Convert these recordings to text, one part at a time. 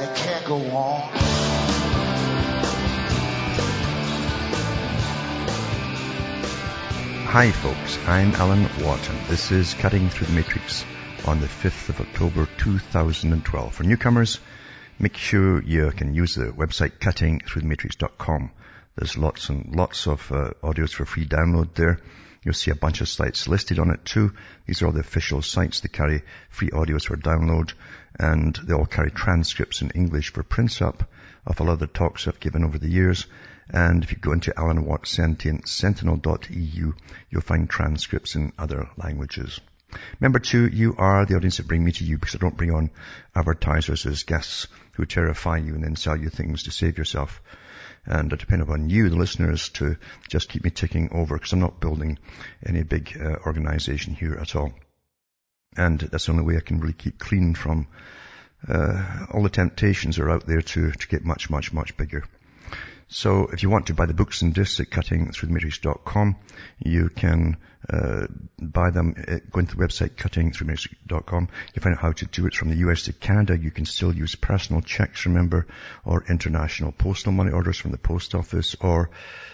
and it can't go on. Hi folks, I'm Alan Watt and this is Cutting Through the Matrix on the 5th of October 2012. For newcomers, make sure you can use the website cuttingthroughthematrix.com. There's lots and lots of uh, audios for free download there. You'll see a bunch of sites listed on it too. These are all the official sites. They carry free audios for download and they all carry transcripts in English for prints up of a lot of the talks I've given over the years. And if you go into Alan Watt Sentinel.eu, you'll find transcripts in other languages. Remember too, you are the audience that bring me to you because I don't bring on advertisers as guests who terrify you and then sell you things to save yourself. And I depend upon you, the listeners, to just keep me ticking over because I'm not building any big uh, organization here at all. And that's the only way I can really keep clean from uh, all the temptations that are out there to, to get much, much, much bigger. So if you want to buy the books and discs at cuttingthroughthematrix.com, you can uh, buy them, uh, go into the website cuttingthroughthematrix.com. You find out how to do it from the US to Canada. You can still use personal checks, remember, or international postal money orders from the post office, or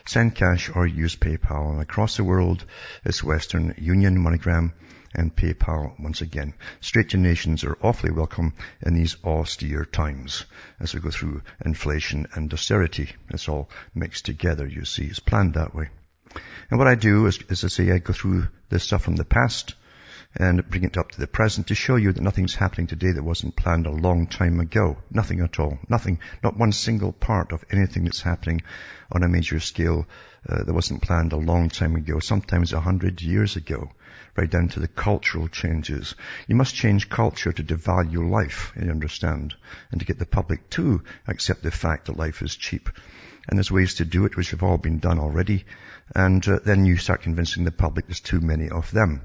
send cash or use PayPal. And across the world, it's Western Union, MoneyGram, and PayPal once again. Straight donations are awfully welcome in these austere times as we go through inflation and austerity. It's all mixed together, you see. It's planned that way. And what I do is, as I say, I go through this stuff from the past and bring it up to the present to show you that nothing's happening today that wasn't planned a long time ago. Nothing at all. Nothing. Not one single part of anything that's happening on a major scale uh, that wasn't planned a long time ago, sometimes a hundred years ago right down to the cultural changes. You must change culture to devalue life, you understand, and to get the public to accept the fact that life is cheap. And there's ways to do it which have all been done already. And uh, then you start convincing the public there's too many of them.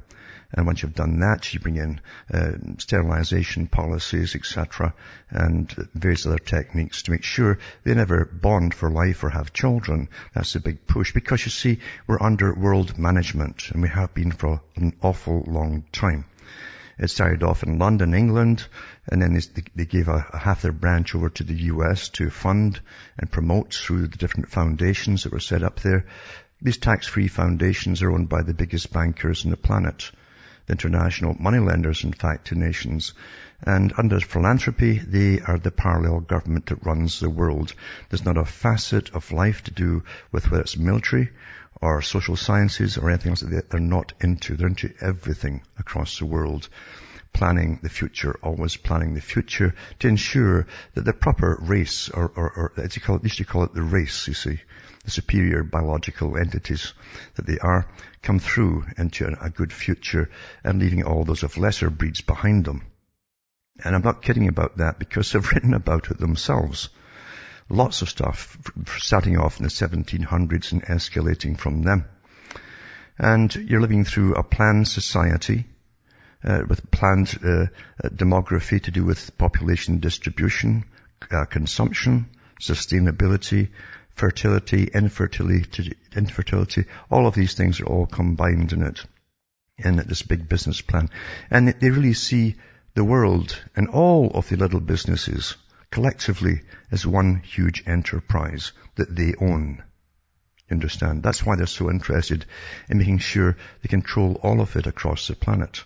And once you've done that, you bring in uh, sterilization policies, etc., and various other techniques to make sure they never bond for life or have children. That's a big push because you see, we're under world management, and we have been for an awful long time. It started off in London, England, and then they gave a, a half their branch over to the US to fund and promote through the different foundations that were set up there. These tax-free foundations are owned by the biggest bankers on the planet international moneylenders, in fact, to nations. And under philanthropy, they are the parallel government that runs the world. There's not a facet of life to do with whether it's military or social sciences or anything else that they're not into. They're into everything across the world. Planning the future, always planning the future to ensure that the proper race, or, or, or as you call it, used to call it the race, you see, the superior biological entities that they are, come through into a good future and leaving all those of lesser breeds behind them. And I'm not kidding about that because they've written about it themselves. Lots of stuff, starting off in the 1700s and escalating from them. And you're living through a planned society, uh, with planned uh, demography to do with population distribution, uh, consumption, sustainability, fertility, infertility, infertility, all of these things are all combined in it, in this big business plan. And they really see the world and all of the little businesses collectively as one huge enterprise that they own. Understand? That's why they're so interested in making sure they control all of it across the planet.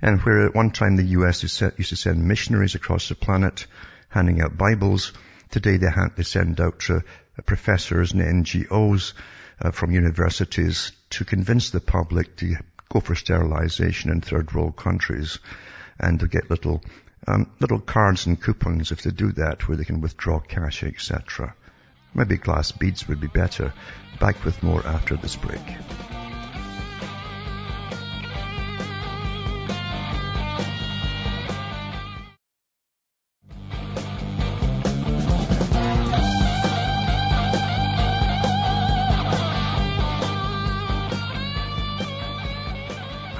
And where at one time the US used to send missionaries across the planet handing out Bibles, today they, send out professors and NGOs uh, from universities to convince the public to go for sterilization in third world countries and to get little um, little cards and coupons if they do that where they can withdraw cash, etc. Maybe glass beads would be better. Back with more after this break.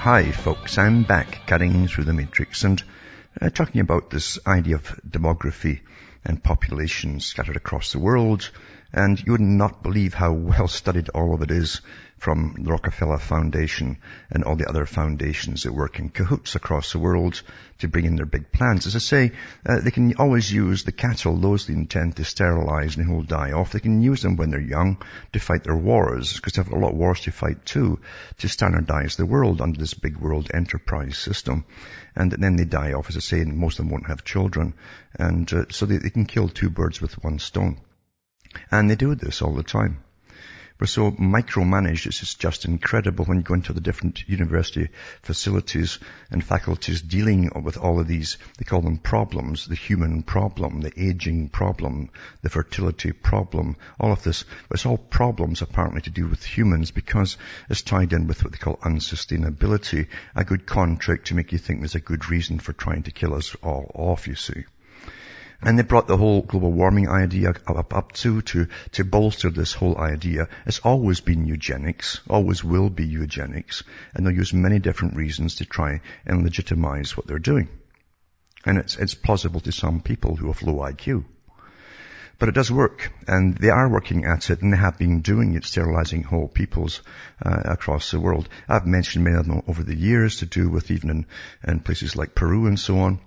Hi folks, I'm back cutting through the matrix and uh, talking about this idea of demography and population scattered across the world. And you would not believe how well studied all of it is from the Rockefeller Foundation and all the other foundations that work in cahoots across the world to bring in their big plans. As I say, uh, they can always use the cattle, those they intend to sterilize and who will die off. They can use them when they're young to fight their wars, because they have a lot of wars to fight too, to standardize the world under this big world enterprise system. And then they die off, as I say, and most of them won't have children. And uh, so they, they can kill two birds with one stone. And they do this all the time. We're so micromanaged, it's just incredible when you go into the different university facilities and faculties dealing with all of these, they call them problems, the human problem, the aging problem, the fertility problem, all of this. It's all problems apparently to do with humans because it's tied in with what they call unsustainability, a good contract to make you think there's a good reason for trying to kill us all off, you see. And they brought the whole global warming idea up, up to, to, to bolster this whole idea. It's always been eugenics, always will be eugenics, and they'll use many different reasons to try and legitimize what they're doing. And it's, it's plausible to some people who have low IQ. But it does work, and they are working at it, and they have been doing it, sterilizing whole peoples uh, across the world. I've mentioned many of them over the years to do with even in, in places like Peru and so on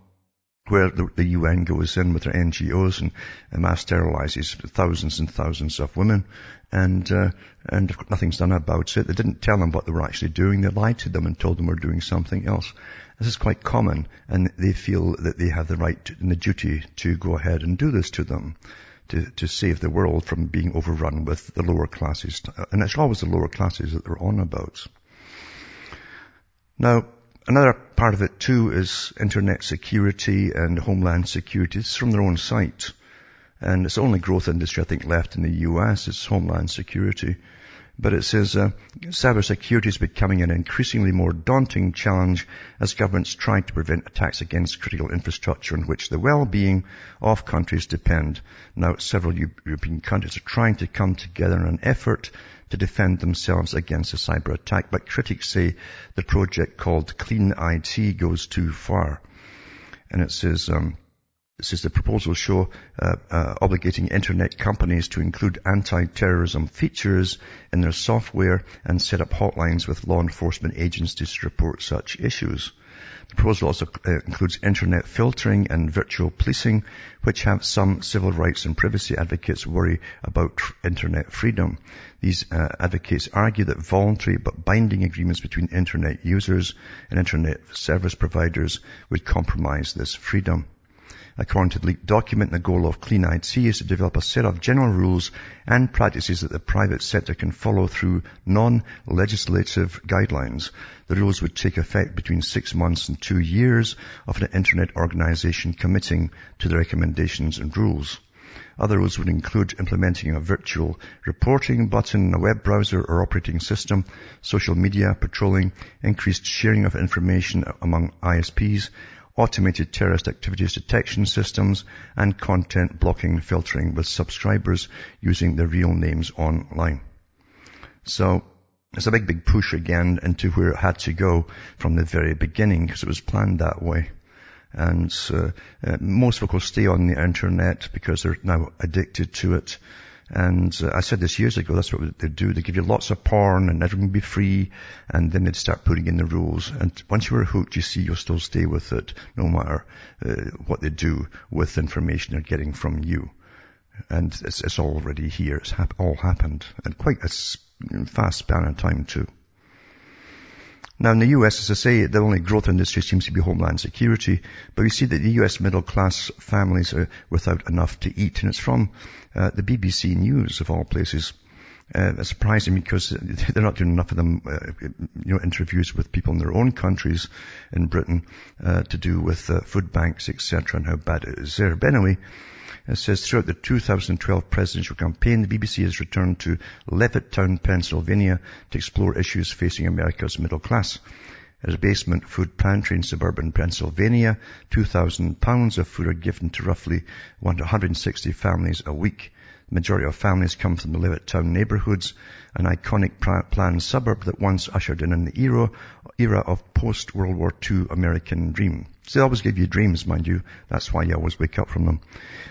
where the, UN goes in with their NGOs and, and mass sterilizes thousands and thousands of women, and uh, and nothing's done about it. They didn't tell them what they were actually doing. They lied to them and told them we're doing something else. This is quite common, and they feel that they have the right and the duty to go ahead and do this to them. To, to save the world from being overrun with the lower classes. And it's always the lower classes that they're on about. Now, Another part of it too is internet security and homeland security. It's from their own site. And it's the only growth industry I think left in the US is homeland security. But it says uh, cybersecurity is becoming an increasingly more daunting challenge as governments try to prevent attacks against critical infrastructure on which the well-being of countries depend. Now, several European countries are trying to come together in an effort to defend themselves against a cyber attack. But critics say the project called Clean IT goes too far. And it says, um, it says the proposals show uh, uh, obligating internet companies to include anti-terrorism features in their software and set up hotlines with law enforcement agencies to report such issues. The proposal also uh, includes internet filtering and virtual policing, which have some civil rights and privacy advocates worry about tr- internet freedom. These uh, advocates argue that voluntary but binding agreements between internet users and internet service providers would compromise this freedom. According to the leaked document, the goal of Clean IT is to develop a set of general rules and practices that the private sector can follow through non-legislative guidelines. The rules would take effect between six months and two years of an internet organization committing to the recommendations and rules. Other rules would include implementing a virtual reporting button in a web browser or operating system, social media patrolling, increased sharing of information among ISPs, automated terrorist activities detection systems, and content blocking filtering with subscribers using their real names online. So it's a big, big push again into where it had to go from the very beginning because it was planned that way. And uh, uh, most people stay on the internet because they're now addicted to it. And uh, I said this years ago, that's what they do. They give you lots of porn and everything will be free. And then they'd start putting in the rules. And once you're hooked, you see you'll still stay with it no matter uh, what they do with information they're getting from you. And it's, it's already here. It's hap- all happened. And quite a fast span of time too. Now in the US, as I say, the only growth industry seems to be homeland security, but we see that the US middle class families are without enough to eat, and it's from uh, the BBC News of all places. Uh, it's surprising because they're not doing enough of them, uh, you know, interviews with people in their own countries in Britain uh, to do with uh, food banks, etc., and how bad it is there. But anyway, it says throughout the 2012 presidential campaign, the BBC has returned to Levittown, Pennsylvania to explore issues facing America's middle class. At a basement food pantry in suburban Pennsylvania, 2,000 pounds of food are given to roughly 160 families a week. The majority of families come from the Levittown neighborhoods, an iconic planned suburb that once ushered in an era, era of post-World War II American dream. They always give you dreams, mind you. That's why you always wake up from them.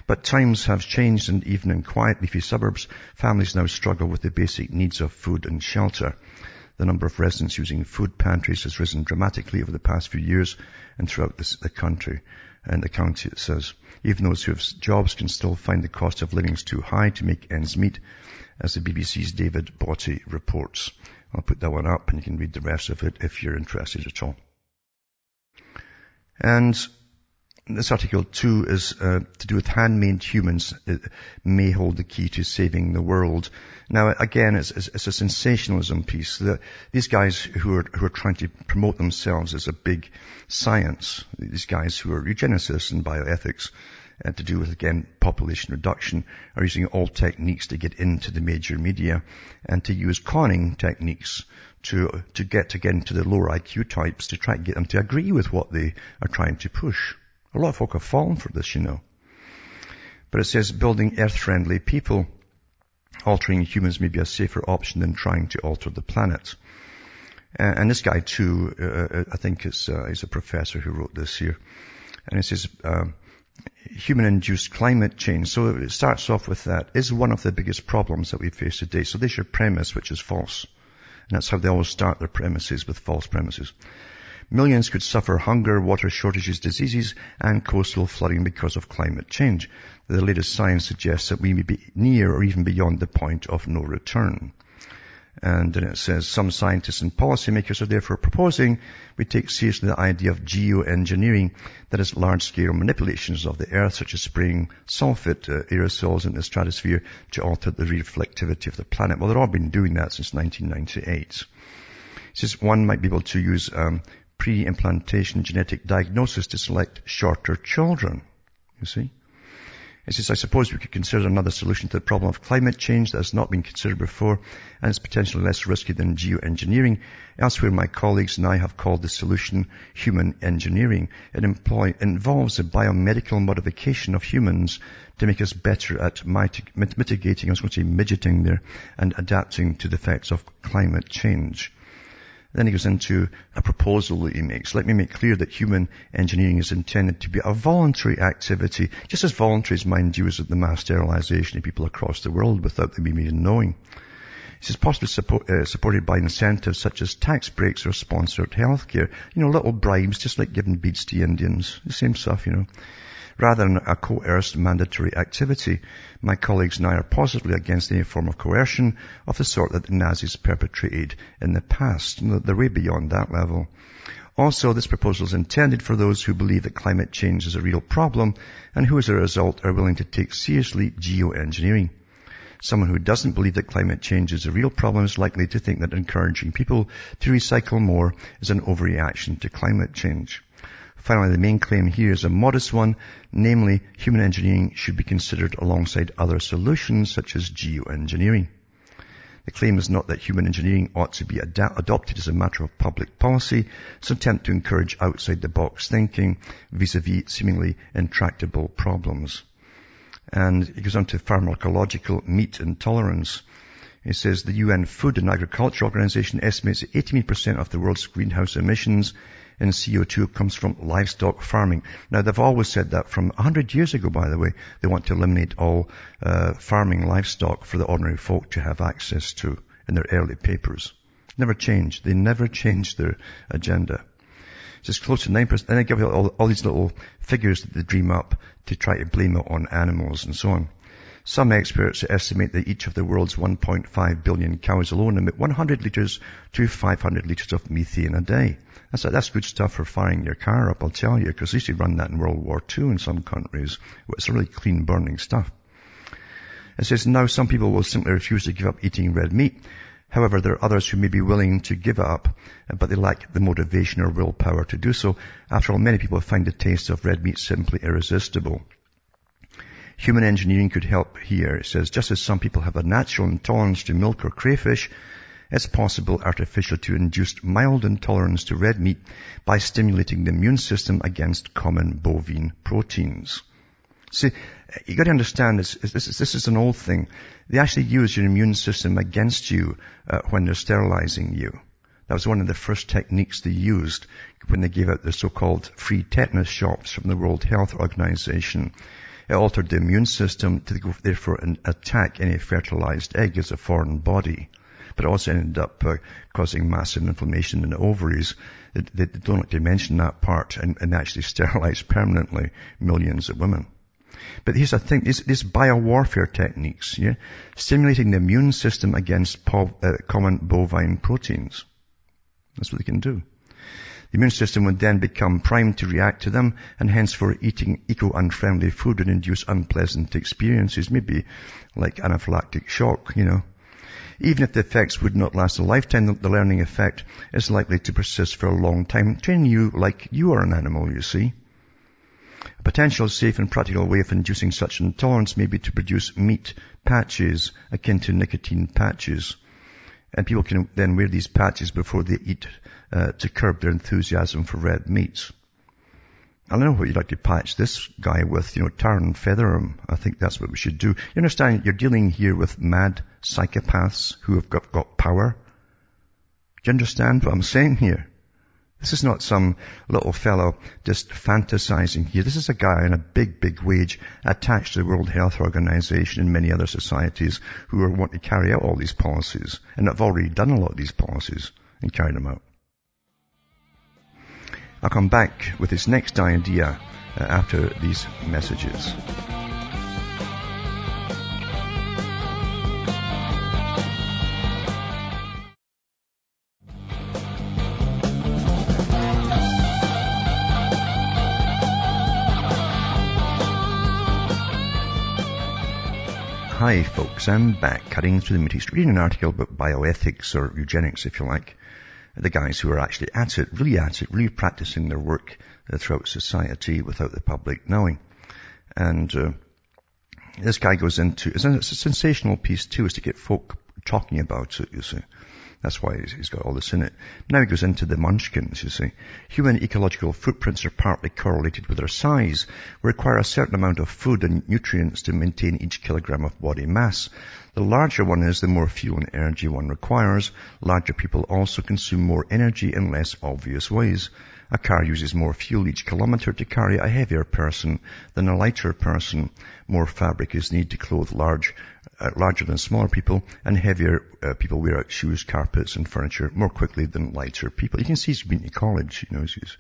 But times have changed and even in quiet leafy suburbs, families now struggle with the basic needs of food and shelter. The number of residents using food pantries has risen dramatically over the past few years and throughout this, the country and the county, it says. Even those who have jobs can still find the cost of living is too high to make ends meet, as the BBC's David Botti reports. I'll put that one up and you can read the rest of it if you're interested at all. And this article too is uh, to do with handmade humans it may hold the key to saving the world. Now again, it's, it's, it's a sensationalism piece. The, these guys who are, who are trying to promote themselves as a big science, these guys who are eugenicists and bioethics, uh, to do with again population reduction, are using all techniques to get into the major media and to use conning techniques to to get to get into the lower IQ types to try and get them to agree with what they are trying to push. A lot of folk have fallen for this, you know. But it says building earth-friendly people. Altering humans may be a safer option than trying to alter the planet. And this guy too, uh, uh I think is uh, he's a professor who wrote this here. And it says, uh, human-induced climate change. So it starts off with that is one of the biggest problems that we face today. So there's your premise, which is false. And that's how they always start their premises with false premises. Millions could suffer hunger, water shortages, diseases, and coastal flooding because of climate change. The latest science suggests that we may be near or even beyond the point of no return. And then it says some scientists and policymakers are therefore proposing we take seriously the idea of geoengineering, that is large-scale manipulations of the earth, such as spraying sulfate uh, aerosols in the stratosphere to alter the reflectivity of the planet. Well, they've all been doing that since 1998. It says one might be able to use um, pre-implantation genetic diagnosis to select shorter children. You see? It says, I suppose we could consider another solution to the problem of climate change that has not been considered before and is potentially less risky than geoengineering. Elsewhere, my colleagues and I have called the solution human engineering. It employ, involves a biomedical modification of humans to make us better at mitigating, I was going to say midgeting there, and adapting to the effects of climate change. Then he goes into a proposal that he makes. Let me make clear that human engineering is intended to be a voluntary activity, just as voluntary as mind you is the mass sterilization of people across the world without them even knowing. This is possibly support, uh, supported by incentives such as tax breaks or sponsored healthcare. You know, little bribes, just like giving beads to Indians. The same stuff, you know rather than a coerced mandatory activity. My colleagues and I are positively against any form of coercion of the sort that the Nazis perpetrated in the past. They're way beyond that level. Also, this proposal is intended for those who believe that climate change is a real problem and who as a result are willing to take seriously geoengineering. Someone who doesn't believe that climate change is a real problem is likely to think that encouraging people to recycle more is an overreaction to climate change. Finally, the main claim here is a modest one, namely human engineering should be considered alongside other solutions such as geoengineering. The claim is not that human engineering ought to be ad- adopted as a matter of public policy. It's an attempt to encourage outside the box thinking vis-a-vis seemingly intractable problems. And it goes on to pharmacological meat intolerance. It says the UN Food and Agriculture Organization estimates that 18% of the world's greenhouse emissions in CO2 comes from livestock farming. Now they've always said that from 100 years ago, by the way, they want to eliminate all uh, farming livestock for the ordinary folk to have access to in their early papers. Never changed. They never changed their agenda. It's close to 9%. And they give you all, all these little figures that they dream up to try to blame it on animals and so on. Some experts estimate that each of the world's 1.5 billion cows alone emit 100 litres to 500 litres of methane a day. That's, that's good stuff for firing your car up, I'll tell you, because they used to run that in World War II in some countries. It's really clean burning stuff. It says now some people will simply refuse to give up eating red meat. However, there are others who may be willing to give up, but they lack the motivation or willpower to do so. After all, many people find the taste of red meat simply irresistible. Human engineering could help here. It says, just as some people have a natural intolerance to milk or crayfish, it's possible artificial to induce mild intolerance to red meat by stimulating the immune system against common bovine proteins. See, you got to understand this, this, is, this is an old thing. They actually use your immune system against you uh, when they're sterilizing you. That was one of the first techniques they used when they gave out the so-called free tetanus shots from the World Health Organization. It altered the immune system to therefore attack any fertilized egg as a foreign body. But also ended up uh, causing massive inflammation in the ovaries. They, they don't like to mention that part and, and actually sterilize permanently millions of women. But here's the thing, these, these biowarfare techniques, yeah, stimulating the immune system against po- uh, common bovine proteins. That's what they can do. The immune system would then become primed to react to them, and hence for eating eco-unfriendly food would induce unpleasant experiences, maybe like anaphylactic shock, you know. Even if the effects would not last a lifetime, the learning effect is likely to persist for a long time, training you like you are an animal, you see. A potential safe and practical way of inducing such intolerance may be to produce meat patches akin to nicotine patches. And people can then wear these patches before they eat uh, to curb their enthusiasm for red meats. I don't know what you'd like to patch this guy with, you know, tar and feather him. I think that's what we should do. You understand, you're dealing here with mad psychopaths who have got, got power. Do you understand what I'm saying here? This is not some little fellow just fantasizing here. This is a guy on a big, big wage attached to the World Health Organization and many other societies who are wanting to carry out all these policies and have already done a lot of these policies and carried them out. I'll come back with this next idea uh, after these messages. Hi folks, I'm back cutting through the matrix, reading an article about bioethics or eugenics if you like. The guys who are actually at it, really at it, really practicing their work uh, throughout society without the public knowing. And uh, this guy goes into, it's a, it's a sensational piece too, is to get folk talking about it, you see. That's why he's got all this in it. Now he goes into the munchkins, you see. Human ecological footprints are partly correlated with their size. We require a certain amount of food and nutrients to maintain each kilogram of body mass. The larger one is, the more fuel and energy one requires. Larger people also consume more energy in less obvious ways. A car uses more fuel each kilometer to carry a heavier person than a lighter person. More fabric is needed to clothe large, uh, larger than smaller people, and heavier uh, people wear out shoes, carpets, and furniture more quickly than lighter people. You can see he's been to college, you know. He's,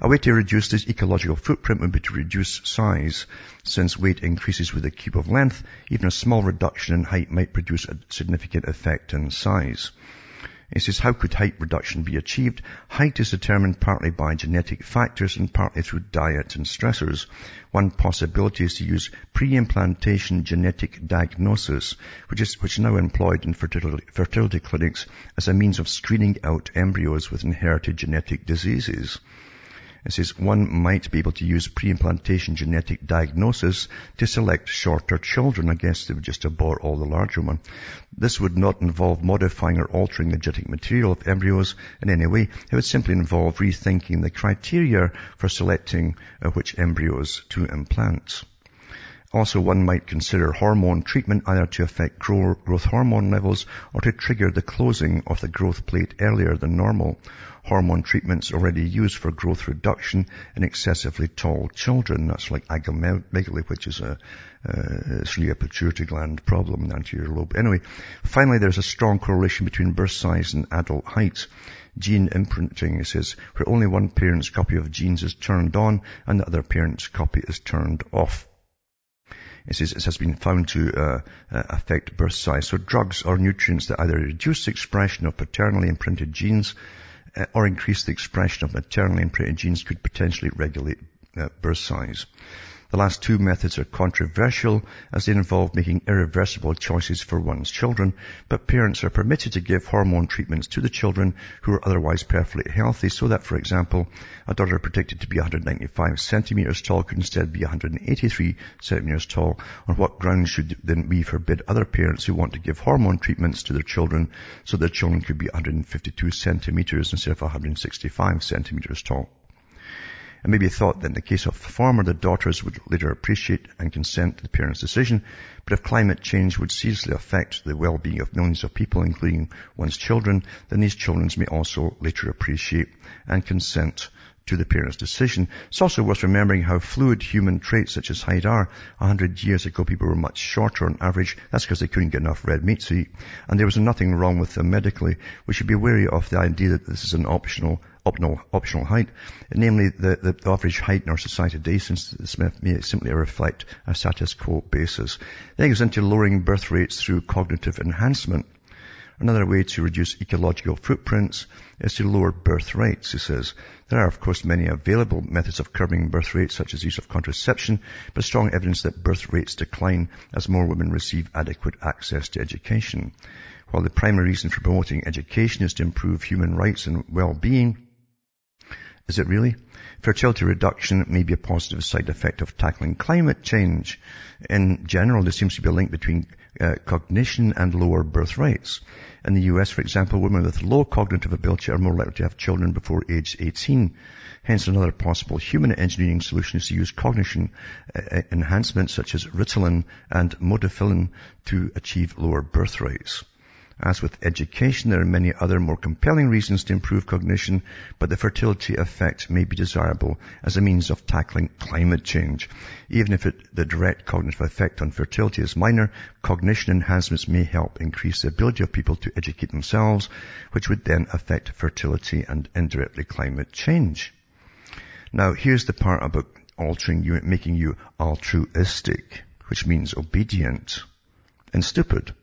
a way to reduce this ecological footprint would be to reduce size. Since weight increases with a cube of length, even a small reduction in height might produce a significant effect in size. He says, how could height reduction be achieved? Height is determined partly by genetic factors and partly through diet and stressors. One possibility is to use pre-implantation genetic diagnosis, which is, which is now employed in fertility, fertility clinics as a means of screening out embryos with inherited genetic diseases. It says one might be able to use pre-implantation genetic diagnosis to select shorter children. I guess they would just abort all the larger one. This would not involve modifying or altering the genetic material of embryos in any way. It would simply involve rethinking the criteria for selecting uh, which embryos to implant. Also, one might consider hormone treatment either to affect growth hormone levels or to trigger the closing of the growth plate earlier than normal. Hormone treatments already used for growth reduction in excessively tall children. That's like acromegaly, which is a, uh, it's really a pituitary gland problem, anterior lobe. Anyway, finally, there's a strong correlation between birth size and adult height. Gene imprinting, it says, where only one parent's copy of genes is turned on and the other parent's copy is turned off. It says it has been found to uh, uh, affect birth size. So drugs or nutrients that either reduce the expression of paternally imprinted genes or increase the expression of maternally imprinted genes could potentially regulate uh, birth size. The last two methods are controversial as they involve making irreversible choices for one's children, but parents are permitted to give hormone treatments to the children who are otherwise perfectly healthy so that, for example, a daughter predicted to be 195 centimeters tall could instead be 183 centimeters tall. On what grounds should then we forbid other parents who want to give hormone treatments to their children so their children could be 152 centimeters instead of 165 centimeters tall? It may be thought that in the case of the former, the daughters would later appreciate and consent to the parents' decision, but if climate change would seriously affect the well-being of millions of people, including one's children, then these children may also later appreciate and consent to the parent's decision. It's also worth remembering how fluid human traits such as height are. A hundred years ago, people were much shorter on average. That's because they couldn't get enough red meat to eat. And there was nothing wrong with them medically. We should be wary of the idea that this is an optional optional, optional height, namely the, the, average height in our society today, since this may simply reflect a status quo basis. Then it goes into lowering birth rates through cognitive enhancement. Another way to reduce ecological footprints is to lower birth rates, he says. There are, of course, many available methods of curbing birth rates, such as use of contraception, but strong evidence that birth rates decline as more women receive adequate access to education. While the primary reason for promoting education is to improve human rights and well-being, is it really? Fertility reduction may be a positive side effect of tackling climate change. In general, there seems to be a link between uh, cognition and lower birth rates. In the US, for example, women with low cognitive ability are more likely to have children before age 18. Hence, another possible human engineering solution is to use cognition uh, enhancements such as Ritalin and Modafinil to achieve lower birth rates. As with education, there are many other more compelling reasons to improve cognition, but the fertility effect may be desirable as a means of tackling climate change. Even if it, the direct cognitive effect on fertility is minor, cognition enhancements may help increase the ability of people to educate themselves, which would then affect fertility and indirectly climate change. Now, here's the part about altering you, making you altruistic, which means obedient and stupid.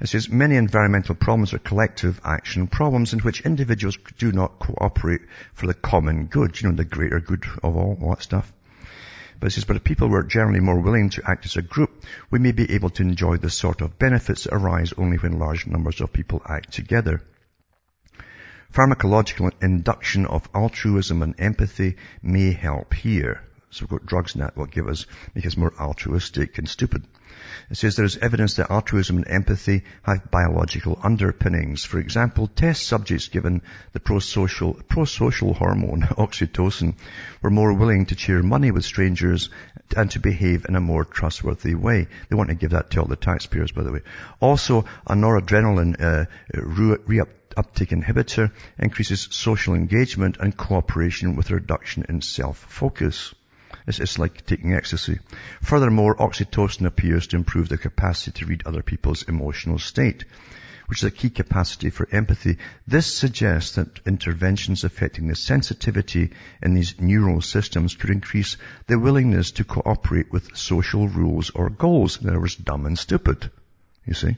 It says many environmental problems are collective action problems in which individuals do not cooperate for the common good, you know, the greater good of all, all that stuff. But it says, but if people were generally more willing to act as a group, we may be able to enjoy the sort of benefits that arise only when large numbers of people act together. Pharmacological induction of altruism and empathy may help here. So we've got drugs now that will give us, make us more altruistic and stupid. It says there is evidence that altruism and empathy have biological underpinnings. For example, test subjects given the pro-social, pro-social hormone oxytocin were more willing to share money with strangers and to behave in a more trustworthy way. They want to give that to all the taxpayers, by the way. Also, a noradrenaline uh, reuptake inhibitor increases social engagement and cooperation with a reduction in self-focus. It's, it's like taking ecstasy. Furthermore, oxytocin appears to improve the capacity to read other people's emotional state which is a key capacity for empathy. This suggests that interventions affecting the sensitivity in these neural systems could increase the willingness to cooperate with social rules or goals. In other words, dumb and stupid. You see?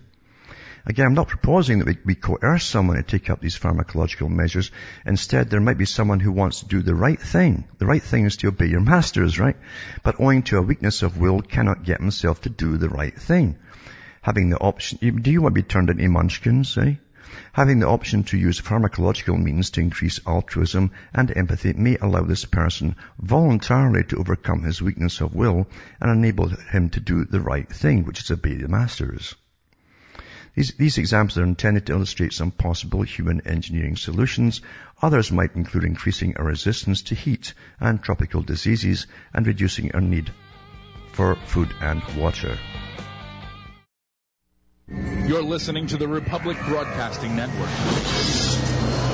Again, I'm not proposing that we, we coerce someone to take up these pharmacological measures. Instead, there might be someone who wants to do the right thing. The right thing is to obey your masters, right? But owing to a weakness of will, cannot get himself to do the right thing. Having the option, do you want to be turned into munchkins, eh? Having the option to use pharmacological means to increase altruism and empathy may allow this person voluntarily to overcome his weakness of will and enable him to do the right thing, which is obey the masters. These, these examples are intended to illustrate some possible human engineering solutions. Others might include increasing our resistance to heat and tropical diseases and reducing our need for food and water. You're listening to the Republic Broadcasting Network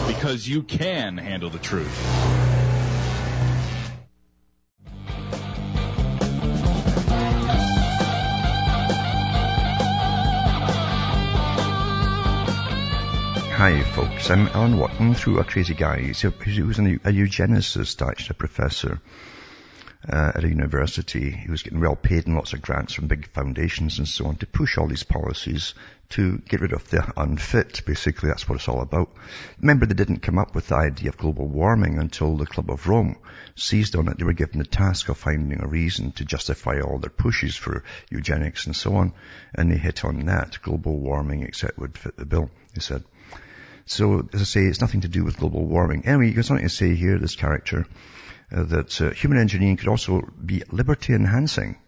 because you can handle the truth. Hi folks, I'm Alan Watson through a crazy guy. He was a eugenicist, actually, a professor uh, at a university. He was getting well paid and lots of grants from big foundations and so on to push all these policies to get rid of the unfit. Basically, that's what it's all about. Remember, they didn't come up with the idea of global warming until the Club of Rome seized on it. They were given the task of finding a reason to justify all their pushes for eugenics and so on. And they hit on that. Global warming, etc., would fit the bill, he said. So, as I say, it's nothing to do with global warming. Anyway, he goes on to say here, this character, uh, that uh, human engineering could also be liberty enhancing.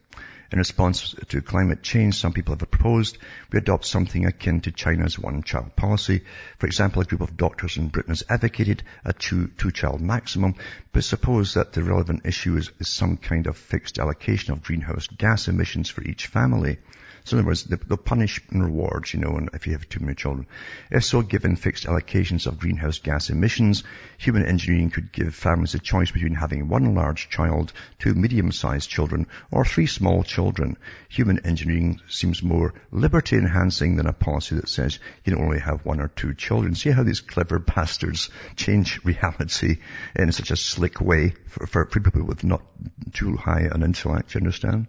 In response to climate change, some people have proposed we adopt something akin to China's one-child policy. For example, a group of doctors in Britain has advocated a two, two-child maximum, but suppose that the relevant issue is, is some kind of fixed allocation of greenhouse gas emissions for each family. So in other words, they'll punish and reward, you know, if you have too many children. If so, given fixed allocations of greenhouse gas emissions, human engineering could give families a choice between having one large child, two medium-sized children, or three small children. Human engineering seems more liberty enhancing than a policy that says you can only have one or two children. See how these clever bastards change reality in such a slick way for, for people with not too high an intellect, you understand?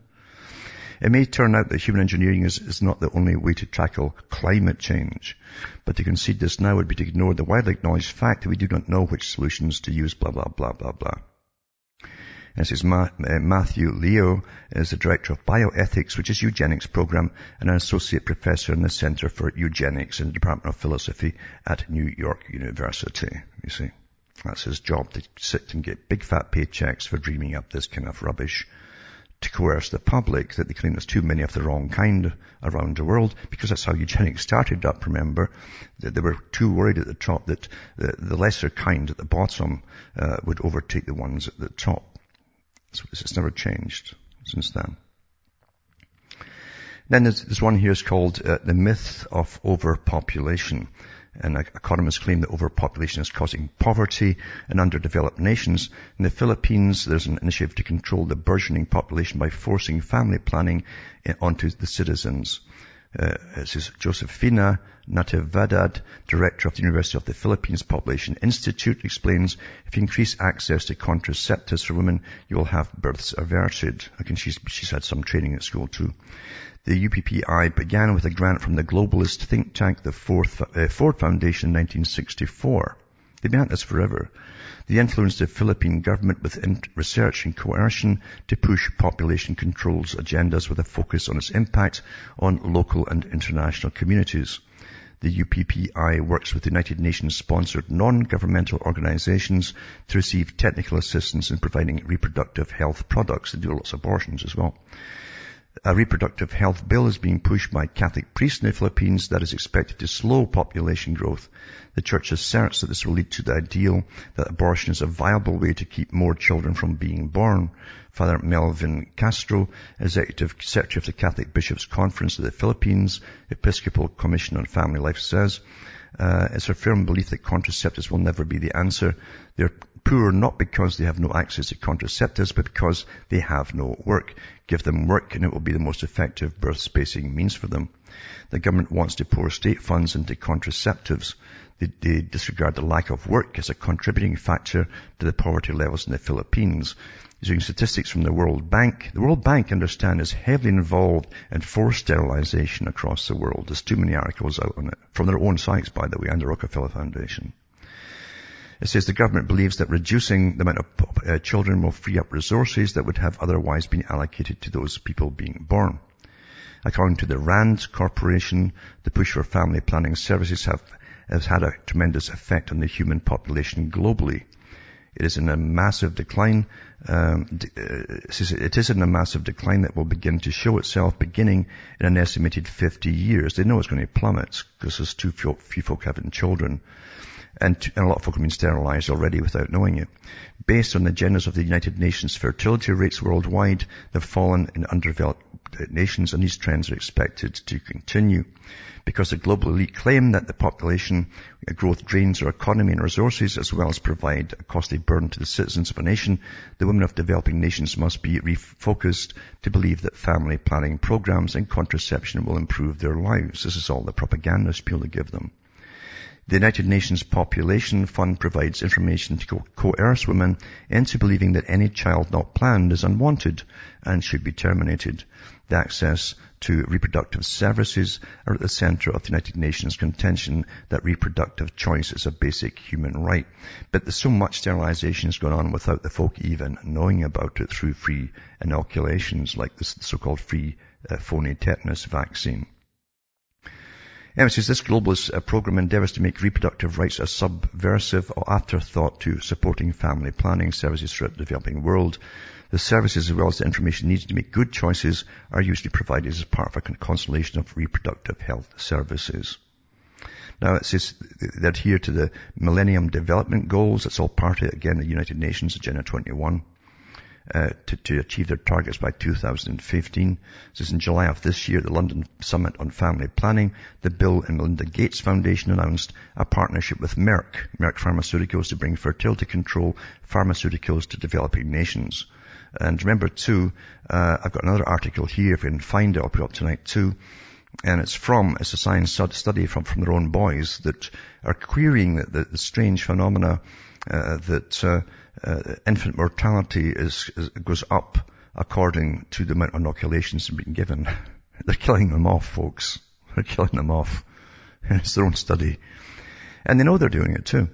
It may turn out that human engineering is, is not the only way to tackle climate change. But to concede this now would be to ignore the widely acknowledged fact that we do not know which solutions to use, blah, blah, blah, blah, blah. This is Ma- uh, Matthew Liao is the director of bioethics, which is eugenics program, and an associate professor in the Center for Eugenics in the Department of Philosophy at New York University. You see, that's his job to sit and get big fat paychecks for dreaming up this kind of rubbish to coerce the public that they claim there's too many of the wrong kind around the world because that's how eugenics started up, remember. That they were too worried at the top that the, lesser kind at the bottom uh, would overtake the ones at the top. So it's never changed since then. Then there's, there's one here is called uh, the myth of overpopulation. And economists claim that overpopulation is causing poverty in underdeveloped nations. In the Philippines, there's an initiative to control the burgeoning population by forcing family planning eh, onto the citizens. Uh, this is Josefina Natividad, director of the University of the Philippines Population Institute, explains if you increase access to contraceptives for women, you will have births averted. Think she's, she's had some training at school too. The UPPI began with a grant from the globalist think tank, the Fourth, uh, Ford Foundation in 1964. They've been at this forever. They influenced the Philippine government with research and coercion to push population controls agendas with a focus on its impact on local and international communities. The UPPI works with United Nations sponsored non-governmental organizations to receive technical assistance in providing reproductive health products. They do lots of abortions as well. A reproductive health bill is being pushed by Catholic priests in the Philippines that is expected to slow population growth. The church asserts that this will lead to the ideal that abortion is a viable way to keep more children from being born. Father Melvin Castro, Executive Secretary of the Catholic Bishops' Conference of the Philippines, Episcopal Commission on Family Life says, uh, it's a firm belief that contraceptives will never be the answer. Poor not because they have no access to contraceptives, but because they have no work. Give them work and it will be the most effective birth spacing means for them. The government wants to pour state funds into contraceptives. They, they disregard the lack of work as a contributing factor to the poverty levels in the Philippines. Using statistics from the World Bank, the World Bank, understand, is heavily involved in forced sterilization across the world. There's too many articles out on it, from their own sites, by the way, and the Rockefeller Foundation. It says the government believes that reducing the amount of uh, children will free up resources that would have otherwise been allocated to those people being born. According to the RAND Corporation, the push for family planning services have, has had a tremendous effect on the human population globally. It is in a massive decline. Um, uh, it is in a massive decline that will begin to show itself beginning in an estimated 50 years. They know it's going to plummet because there's too few folk having children and, and a lot of folk have been sterilized already without knowing it. Based on the agendas of the United Nations, fertility rates worldwide they've fallen in underdeveloped uh, nations and these trends are expected to continue. Because the global elite claim that the population uh, growth drains our economy and resources as well as provide a costly burden to the citizens of a nation, the women of developing nations must be refocused to believe that family planning programs and contraception will improve their lives. This is all the propaganda spiel they give them. The United Nations Population Fund provides information to co- coerce women into believing that any child not planned is unwanted and should be terminated. The access to reproductive services are at the center of the United Nations contention that reproductive choice is a basic human right. But there's so much sterilization is going on without the folk even knowing about it through free inoculations like this so-called free uh, phony tetanus vaccine. Anyway, says this globalist uh, program endeavors to make reproductive rights a subversive or afterthought to supporting family planning services throughout the developing world. The services as well as the information needed to make good choices are usually provided as part of a constellation of reproductive health services. Now it says they adhere to the Millennium Development Goals. It's all part of, again, the United Nations Agenda 21. Uh, to, to, achieve their targets by 2015. This is in July of this year, the London Summit on Family Planning, the Bill and Melinda Gates Foundation announced a partnership with Merck, Merck Pharmaceuticals to bring fertility control pharmaceuticals to developing nations. And remember too, uh, I've got another article here, if you can find it, I'll put it up tonight too. And it's from, it's a science study from, from their own boys that are querying the, the, the strange phenomena uh, that uh, uh, infant mortality is, is, goes up according to the amount of inoculations been given. They're killing them off, folks. They're killing them off. it's their own study. And they know they're doing it too.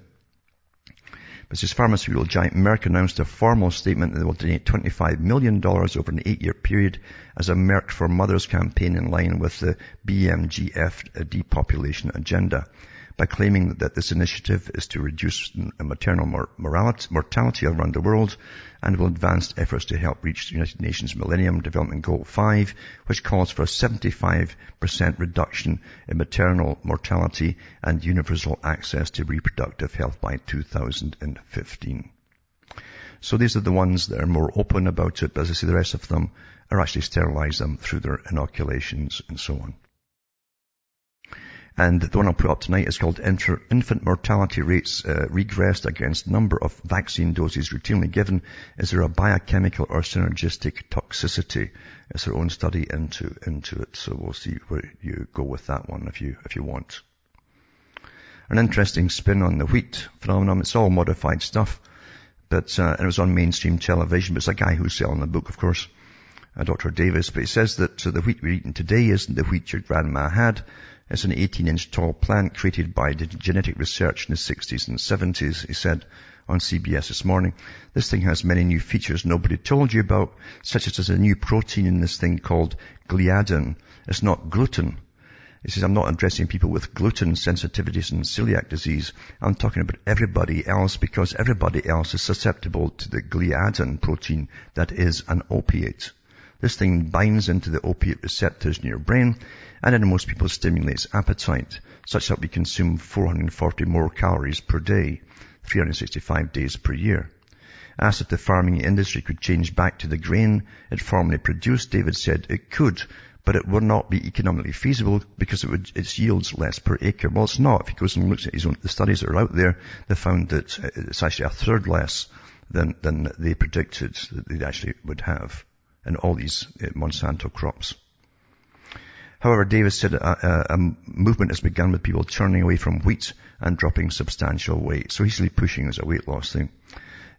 But this pharmaceutical giant Merck announced a formal statement that they will donate $25 million over an eight-year period as a Merck for Mothers campaign in line with the BMGF depopulation agenda by claiming that this initiative is to reduce maternal mortality around the world and will advance efforts to help reach the United Nations Millennium Development Goal 5, which calls for a 75% reduction in maternal mortality and universal access to reproductive health by 2015. So these are the ones that are more open about it, but as I say, the rest of them are actually sterilize them through their inoculations and so on. And the one I'll put up tonight is called Infant Mortality Rates uh, Regressed Against Number of Vaccine Doses Routinely Given. Is there a biochemical or synergistic toxicity? It's their own study into, into it. So we'll see where you go with that one if you, if you want. An interesting spin on the wheat phenomenon. It's all modified stuff. But, uh, it was on mainstream television, but it's a guy who's selling the book, of course. Uh, Dr. Davis, but he says that uh, the wheat we're eating today isn't the wheat your grandma had. It's an 18 inch tall plant created by genetic research in the 60s and 70s, he said on CBS this morning. This thing has many new features nobody told you about, such as there's a new protein in this thing called gliadin. It's not gluten. He says, I'm not addressing people with gluten sensitivities and celiac disease. I'm talking about everybody else because everybody else is susceptible to the gliadin protein that is an opiate. This thing binds into the opiate receptors in your brain and in most people stimulates appetite, such that we consume 440 more calories per day, 365 days per year. Asked if the farming industry could change back to the grain it formerly produced, David said it could, but it would not be economically feasible because it would, its yields less per acre. Well, it's not. If he goes and looks at his own, the studies that are out there, they found that uh, it's actually a third less than, than they predicted that they actually would have in all these uh, Monsanto crops. However, Davis said a, a, movement has begun with people turning away from wheat and dropping substantial weight. So he's really pushing as a weight loss thing.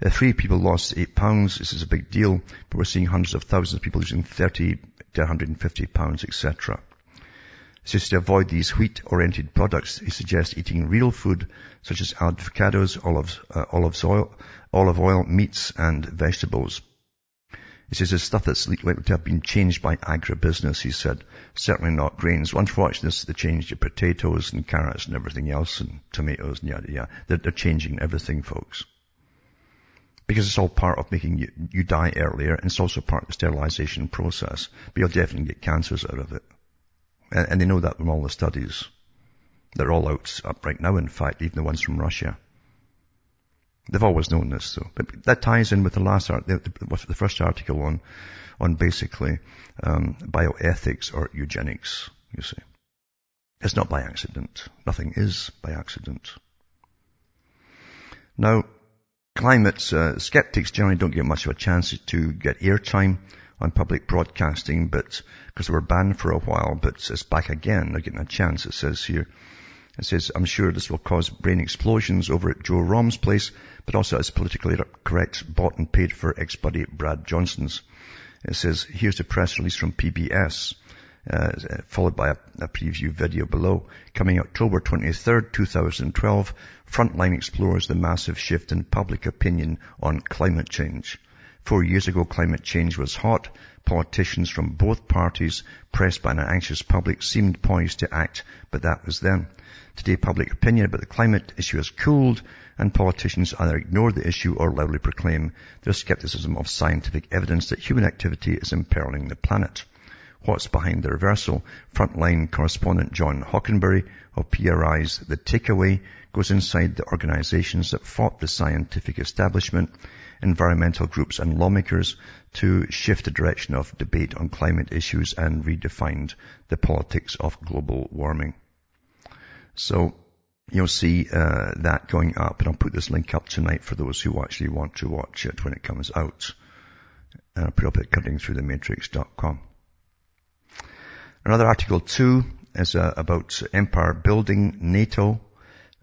Uh, three people lost eight pounds. This is a big deal, but we're seeing hundreds of thousands of people losing 30 to 150 pounds, etc. Says to avoid these wheat-oriented products, he suggests eating real food such as avocados, olives, uh, olive oil, olive oil, meats, and vegetables. He says there's stuff that's likely to have been changed by agribusiness, he said. Certainly not grains. Unfortunately, they changed your potatoes and carrots and everything else and tomatoes and yada yada. They're, they're changing everything, folks. Because it's all part of making you, you die earlier and it's also part of the sterilization process. But you'll definitely get cancers out of it. And, and they know that from all the studies. They're all out up right now, in fact, even the ones from Russia. They've always known this, though. But that ties in with the last art, the, the, first article on, on basically um, bioethics or eugenics. You see, it's not by accident. Nothing is by accident. Now, climate uh, skeptics generally don't get much of a chance to get airtime on public broadcasting, but because they were banned for a while, but it's back again. They're getting a chance. It says here. It says, I'm sure this will cause brain explosions over at Joe Romm's place, but also as politically correct bought and paid for ex-buddy Brad Johnson's. It says, here's the press release from PBS, uh, followed by a, a, preview video below. Coming October 23rd, 2012, Frontline explores the massive shift in public opinion on climate change. Four years ago, climate change was hot. Politicians from both parties, pressed by an anxious public, seemed poised to act, but that was then. Today, public opinion about the climate issue has cooled, and politicians either ignore the issue or loudly proclaim their skepticism of scientific evidence that human activity is imperiling the planet. What's behind the reversal? Frontline correspondent John Hockenberry of PRI's The Takeaway goes inside the organizations that fought the scientific establishment environmental groups and lawmakers to shift the direction of debate on climate issues and redefined the politics of global warming. So you'll see uh, that going up, and I'll put this link up tonight for those who actually want to watch it when it comes out. And I'll put up at cuttingthroughthematrix.com. Another article too is uh, about empire building, NATO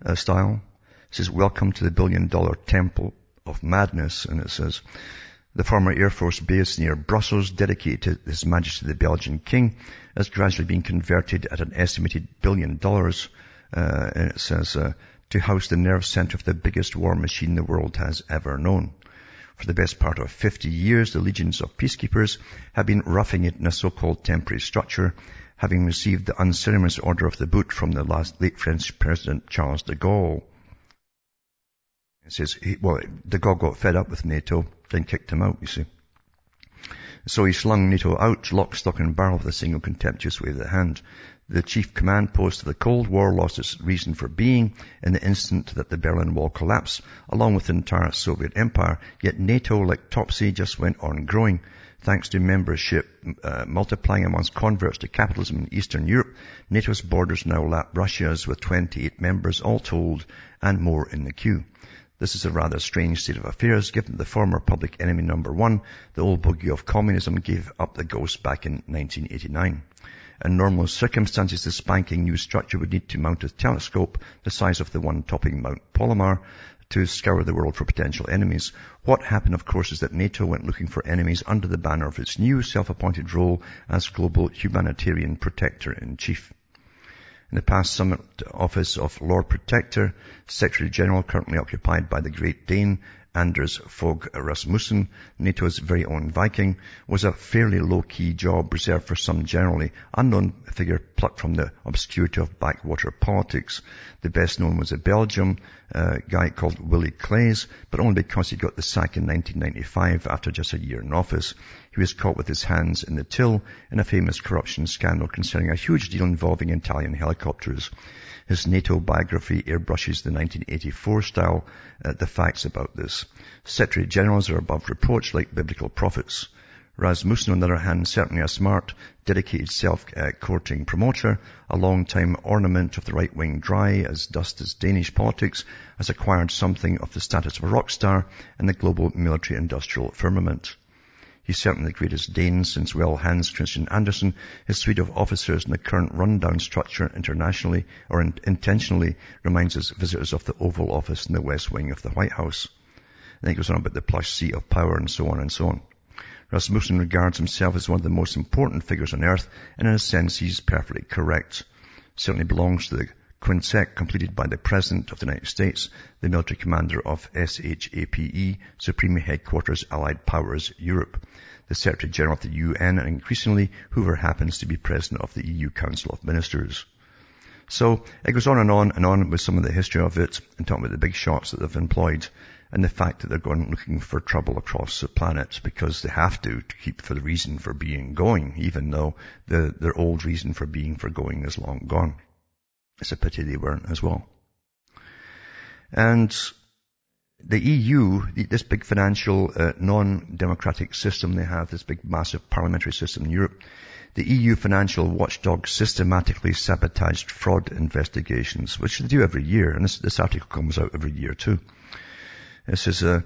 uh, style. It says, welcome to the billion dollar temple of madness. And it says, the former Air Force base near Brussels, dedicated to His Majesty the Belgian King, has gradually been converted at an estimated billion dollars. Uh, and it says, uh, to house the nerve center of the biggest war machine the world has ever known. For the best part of 50 years, the legions of peacekeepers have been roughing it in a so-called temporary structure, having received the unceremonious order of the boot from the last late French President Charles de Gaulle. It says, he, well, de Gaulle got fed up with NATO, then kicked him out, you see. So he slung NATO out, lock, stock and barrel with a single contemptuous wave of the hand. The chief command post of the Cold War lost its reason for being in the instant that the Berlin Wall collapsed, along with the entire Soviet empire, yet NATO, like Topsy, just went on growing. Thanks to membership uh, multiplying amongst converts to capitalism in Eastern Europe, NATO's borders now lap Russia's with 28 members all told, and more in the queue. This is a rather strange state of affairs given the former public enemy number one, the old bogey of communism, gave up the ghost back in 1989. In normal circumstances, the spanking new structure would need to mount a telescope the size of the one topping Mount Palomar to scour the world for potential enemies. What happened, of course, is that NATO went looking for enemies under the banner of its new self-appointed role as global humanitarian protector-in-chief. In the past summit office of Lord Protector, Secretary General currently occupied by the Great Dane, Anders Fogh Rasmussen, NATO's very own Viking, was a fairly low-key job reserved for some generally unknown figure plucked from the obscurity of backwater politics. The best known was a Belgium uh, guy called Willie Claes, but only because he got the sack in 1995 after just a year in office. He was caught with his hands in the till in a famous corruption scandal concerning a huge deal involving Italian helicopters. His NATO biography airbrushes the 1984 style, uh, the facts about this. Secretary Generals are above reproach like biblical prophets. Rasmussen, on the other hand, certainly a smart, dedicated self-courting promoter, a long-time ornament of the right-wing dry as dust as Danish politics, has acquired something of the status of a rock star in the global military-industrial firmament. He's certainly the greatest Dane since, well, Hans Christian Andersen. His suite of officers in the current rundown structure internationally or in, intentionally reminds us visitors of the Oval Office in the West Wing of the White House. And he goes on about the plush seat of power and so on and so on. Rasmussen regards himself as one of the most important figures on earth, and in a sense he's perfectly correct. Certainly belongs to the quintet completed by the President of the United States, the military commander of SHAPE, Supreme Headquarters Allied Powers Europe, the Secretary General of the UN, and increasingly Hoover happens to be President of the EU Council of Ministers. So it goes on and on and on with some of the history of it and talking about the big shots that they've employed and the fact that they're going looking for trouble across the planet because they have to to keep for the reason for being going, even though the, their old reason for being for going is long gone. It's a pity they weren't as well. And the EU, this big financial, uh, non-democratic system they have, this big massive parliamentary system in Europe, the EU financial watchdog systematically sabotaged fraud investigations, which they do every year, and this, this article comes out every year too. It says, uh,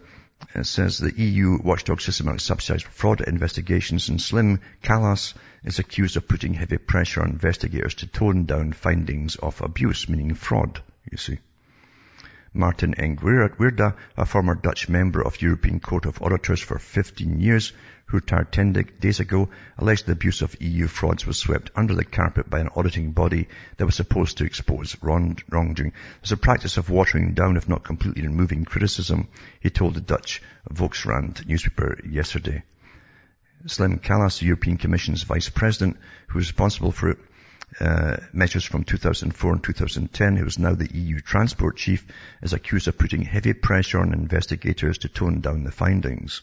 it says the EU watchdog systematically sabotaged fraud investigations and Slim Kallas is accused of putting heavy pressure on investigators to tone down findings of abuse, meaning fraud, you see. Martin Engwerda, a former Dutch member of European Court of Auditors for 15 years, who retired 10 days ago, alleged the abuse of EU frauds was swept under the carpet by an auditing body that was supposed to expose wrong, wrongdoing. There's a practice of watering down, if not completely removing criticism, he told the Dutch Volkskrant newspaper yesterday. Slim Kallas, the European Commission's Vice President, who was responsible for uh, measures from 2004 and 2010, who is now the EU Transport Chief, is accused of putting heavy pressure on investigators to tone down the findings.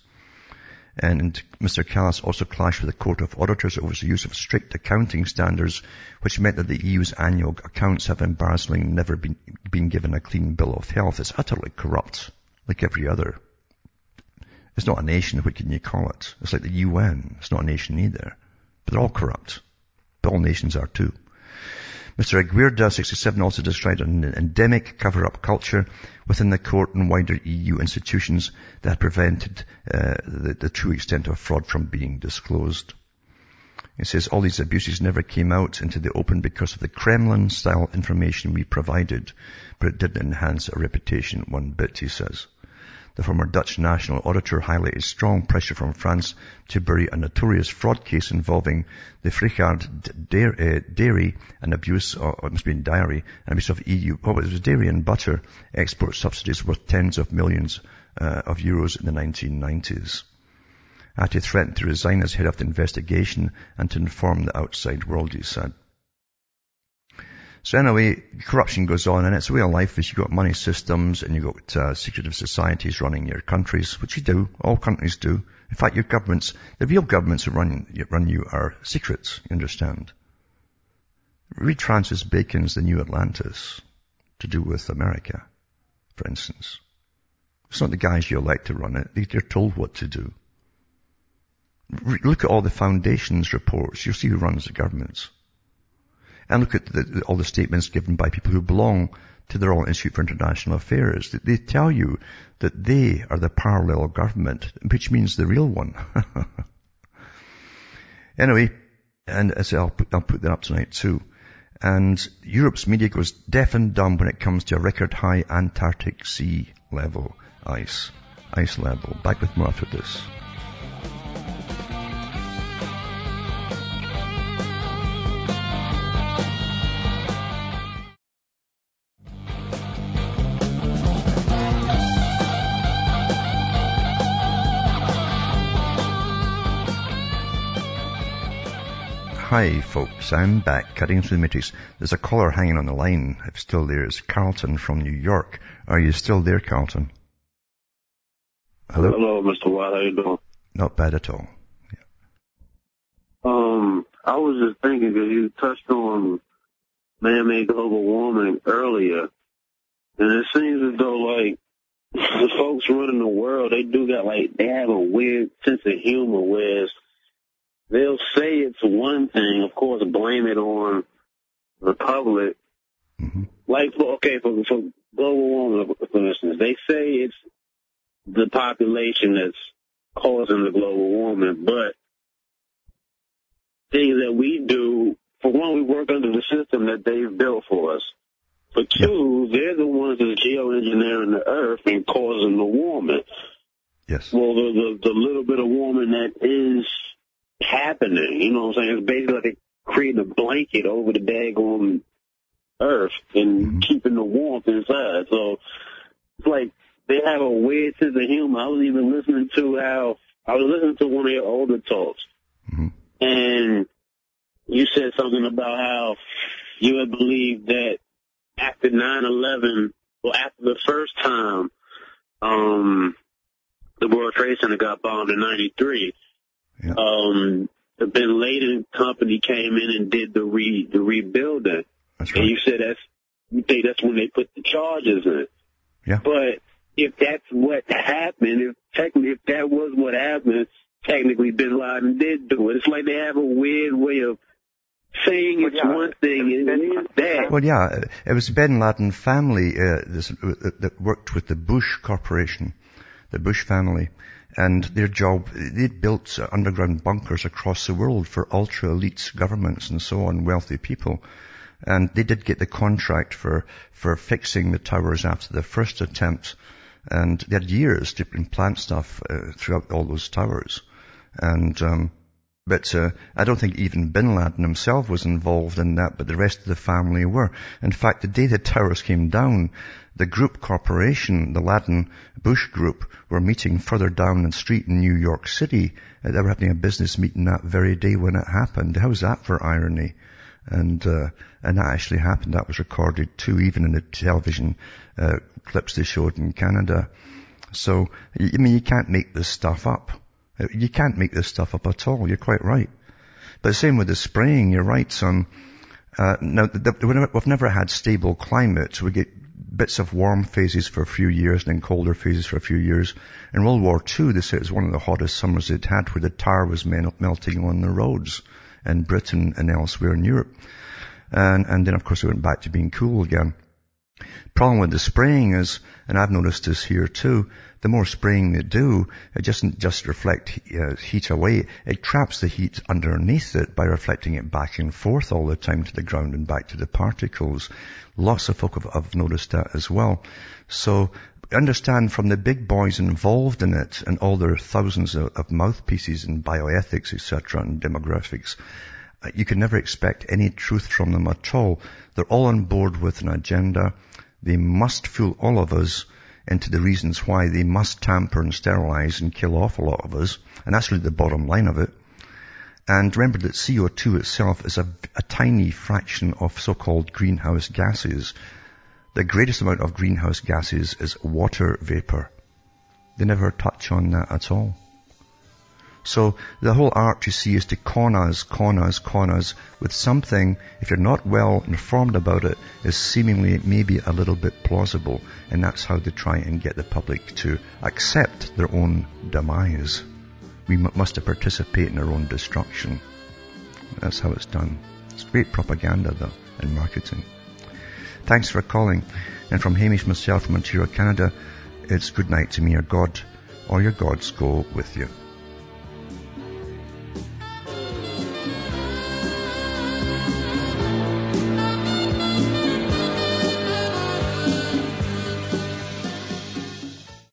And Mr. Kallas also clashed with the Court of Auditors over the use of strict accounting standards, which meant that the EU's annual accounts have embarrassingly never been, been given a clean bill of health. It's utterly corrupt, like every other. It's not a nation, what can you call it? It's like the UN. It's not a nation either. But they're all corrupt. All nations are too. Mr. Engwerda, 67, also described an endemic cover-up culture within the court and wider EU institutions that prevented uh, the, the true extent of fraud from being disclosed. He says all these abuses never came out into the open because of the Kremlin-style information we provided, but it didn't enhance our reputation one bit, he says. The former Dutch national auditor highlighted strong pressure from France to bury a notorious fraud case involving the Frichard uh, dairy and abuse, or it must be in dairy, and abuse of EU, oh, it was dairy and butter export subsidies worth tens of millions uh, of euros in the 1990s. Ati threatened to resign as head of the investigation and to inform the outside world, he said. So anyway, corruption goes on and it's a way of life is you've got money systems and you've got uh, secretive societies running your countries, which you do. All countries do. In fact, your governments, the real governments who run, run you are secrets, you understand. Read Francis Bacon's The New Atlantis to do with America, for instance. It's not the guys you elect to run it. They're told what to do. Look at all the foundations reports. You'll see who runs the governments. And look at the, all the statements given by people who belong to the Royal Institute for International Affairs. They tell you that they are the parallel government, which means the real one. anyway, and as I'll put, I'll put that up tonight too. And Europe's media goes deaf and dumb when it comes to a record high Antarctic sea level ice, ice level. Back with more after this. Hi folks, I'm back cutting through the matrix. There's a caller hanging on the line. If still there, it's Carlton from New York. Are you still there, Carlton? Hello? Hello, Mr. Watt. How you doing? Not bad at all. Yeah. Um, I was just thinking because you touched on man-made global warming earlier, and it seems as though like the folks running the world, they do got like they have a weird sense of humor, whereas they'll say it's one thing, of course, blame it on the public. Mm-hmm. Like, okay, for, for global warming, for instance, they say it's the population that's causing the global warming, but things that we do, for one, we work under the system that they've built for us. For two, yeah. they're the ones that's geoengineering the earth and causing the warming. Yes. Well, the, the, the little bit of warming that is happening. You know what I'm saying? It's basically like creating a blanket over the daggone earth and mm-hmm. keeping the warmth inside. So it's like they have a weird sense of humor. I was even listening to how I was listening to one of your older talks, mm-hmm. and you said something about how you had believed that after 9/11, or after the first time, um, the World Trade Center got bombed in '93 yeah. Um, the Bin Laden company came in and did the re the rebuilding. That's right. And you said that's you think that's when they put the charges in. Yeah. But if that's what happened, if technically if that was what happened, technically Bin Laden did do it. It's like they have a weird way of saying it's yeah, one thing and it is that. Well, yeah, it was Bin Laden family uh, this, uh, that worked with the Bush Corporation, the Bush family, and their job, they built underground bunkers across the world for ultra elite governments and so on, wealthy people. And they did get the contract for, for fixing the towers after the first attempt. And they had years to implant stuff uh, throughout all those towers. And, um, but uh, I don't think even Bin Laden himself was involved in that, but the rest of the family were. In fact, the day the towers came down, the group corporation, the Laden Bush group, were meeting further down the street in New York City. Uh, they were having a business meeting that very day when it happened. How's that for irony? And uh, and that actually happened. That was recorded too, even in the television uh, clips they showed in Canada. So I mean, you can't make this stuff up. You can't make this stuff up at all. You're quite right. But same with the spraying. You're right, son. Uh, now, we've never had stable climate. We get bits of warm phases for a few years and then colder phases for a few years. In World War II, they say it was one of the hottest summers they'd had where the tar was melting on the roads in Britain and elsewhere in Europe. And, and then of course it went back to being cool again. Problem with the spraying is, and I've noticed this here too, the more spraying they do, it doesn't just reflect uh, heat away, it traps the heat underneath it by reflecting it back and forth all the time to the ground and back to the particles. Lots of folk have, have noticed that as well. So understand from the big boys involved in it and all their thousands of, of mouthpieces in bioethics, etc., and demographics, uh, you can never expect any truth from them at all. They're all on board with an agenda. They must fool all of us into the reasons why they must tamper and sterilize and kill off a lot of us. And that's really the bottom line of it. And remember that CO2 itself is a, a tiny fraction of so-called greenhouse gases. The greatest amount of greenhouse gases is water vapor. They never touch on that at all. So the whole art you see is to con us, con us, con us with something, if you're not well informed about it, is seemingly maybe a little bit plausible. And that's how they try and get the public to accept their own demise. We must participate in our own destruction. That's how it's done. It's great propaganda though, and marketing. Thanks for calling. And from Hamish myself from Ontario, Canada, it's good night to me. Your God or your gods go with you.